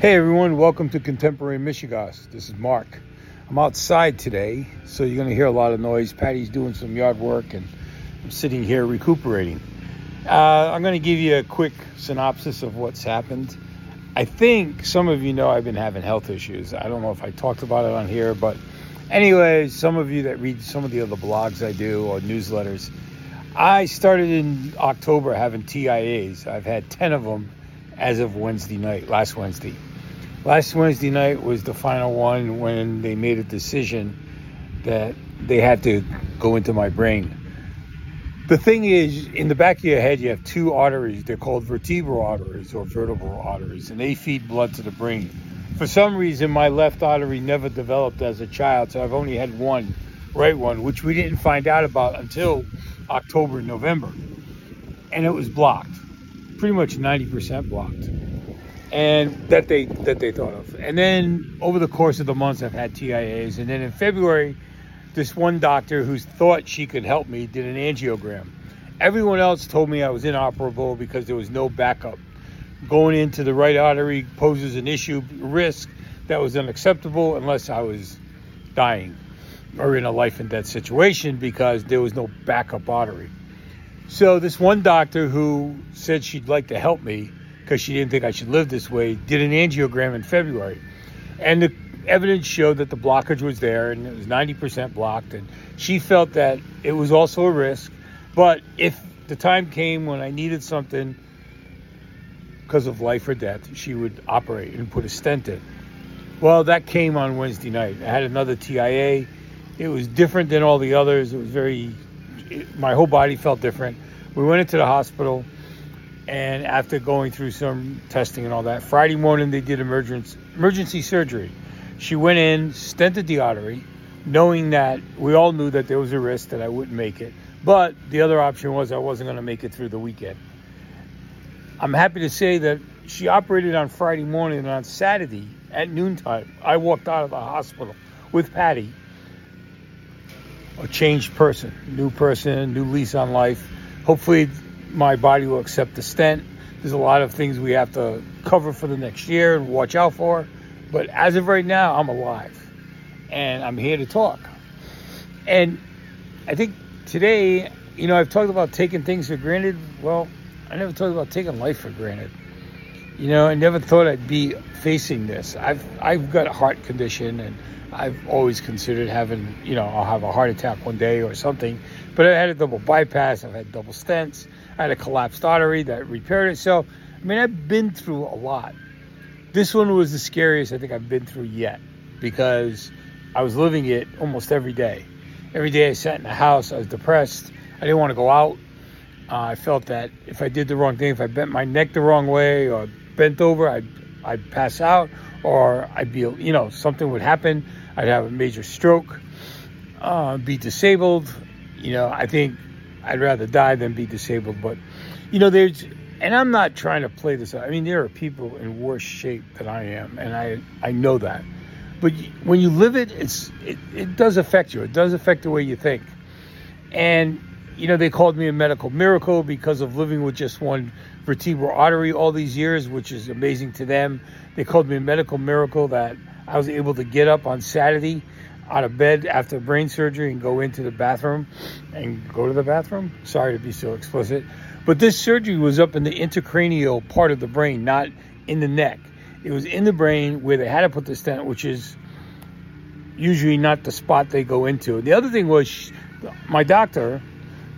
Hey everyone, welcome to Contemporary Mishegoss. This is Mark. I'm outside today, so you're going to hear a lot of noise. Patty's doing some yard work, and I'm sitting here recuperating. Uh, I'm going to give you a quick synopsis of what's happened. I think some of you know I've been having health issues. I don't know if I talked about it on here, but anyway, some of you that read some of the other blogs I do or newsletters, I started in October having TIAs. I've had 10 of them as of Wednesday night, last Wednesday. Last Wednesday night was the final one when they made a decision that they had to go into my brain. The thing is, in the back of your head, you have two arteries. They're called vertebral arteries or vertebral arteries, and they feed blood to the brain. For some reason, my left artery never developed as a child, so I've only had one, right one, which we didn't find out about until October, November. And it was blocked, pretty much 90% blocked. And that they that they thought of. And then over the course of the months I've had TIAs. And then in February, this one doctor who thought she could help me did an angiogram. Everyone else told me I was inoperable because there was no backup. Going into the right artery poses an issue risk that was unacceptable unless I was dying or in a life and death situation because there was no backup artery. So this one doctor who said she'd like to help me because she didn't think I should live this way did an angiogram in February. And the evidence showed that the blockage was there and it was 90% blocked and she felt that it was also a risk, but if the time came when I needed something because of life or death, she would operate and put a stent in. Well, that came on Wednesday night. I had another TIA it was different than all the others. It was very, it, my whole body felt different. We went into the hospital, and after going through some testing and all that, Friday morning they did emergency emergency surgery. She went in, stented the artery, knowing that we all knew that there was a risk that I wouldn't make it. But the other option was I wasn't going to make it through the weekend. I'm happy to say that she operated on Friday morning and on Saturday at noontime. I walked out of the hospital with Patty a changed person, new person, new lease on life. Hopefully, my body will accept the stent. There's a lot of things we have to cover for the next year and watch out for. But as of right now, I'm alive and I'm here to talk. And I think today, you know, I've talked about taking things for granted. Well, I never talked about taking life for granted. You know, I never thought I'd be facing this. I've I've got a heart condition and I've always considered having, you know, I'll have a heart attack one day or something. But I had a double bypass, I've had double stents, I had a collapsed artery that repaired itself. I mean, I've been through a lot. This one was the scariest I think I've been through yet because I was living it almost every day. Every day I sat in the house, I was depressed. I didn't want to go out. Uh, I felt that if I did the wrong thing, if I bent my neck the wrong way or bent over, I'd, I'd pass out or I'd be, you know, something would happen. I'd have a major stroke, uh, be disabled. You know, I think I'd rather die than be disabled. But, you know, there's, and I'm not trying to play this out. I mean, there are people in worse shape than I am, and I, I know that. But when you live it, it's it, it does affect you. It does affect the way you think. And you know, they called me a medical miracle because of living with just one vertebral artery all these years, which is amazing to them. They called me a medical miracle that I was able to get up on Saturday out of bed after brain surgery and go into the bathroom and go to the bathroom. Sorry to be so explicit. But this surgery was up in the intracranial part of the brain, not in the neck. It was in the brain where they had to put the stent, which is usually not the spot they go into. The other thing was my doctor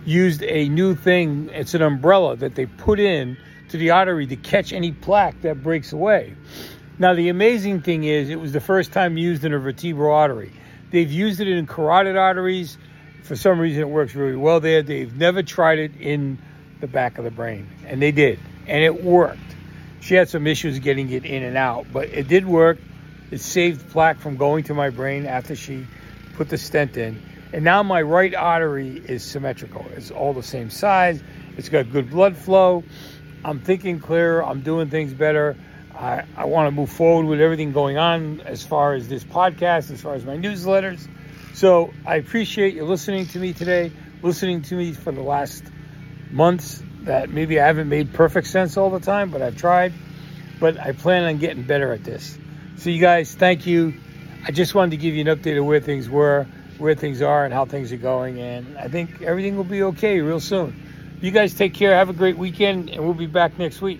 used a new thing. It's an umbrella that they put in to the artery to catch any plaque that breaks away. Now, the amazing thing is, it was the first time used in a vertebral artery. They've used it in carotid arteries. For some reason, it works really well there. They've never tried it in the back of the brain, and they did, and it worked. She had some issues getting it in and out, but it did work. It saved plaque from going to my brain after she put the stent in and now my right artery is symmetrical. It's all the same size. It's got good blood flow. I'm thinking clearer. I'm doing things better. I, I want to move forward with everything going on as far as this podcast, as far as my newsletters. So I appreciate you listening to me today, listening to me for the last months that maybe I haven't made perfect sense all the time, but I've tried. but I plan on getting better at this. So, you guys, thank you. I just wanted to give you an update of where things were, where things are, and how things are going. And I think everything will be okay real soon. You guys take care. Have a great weekend, and we'll be back next week.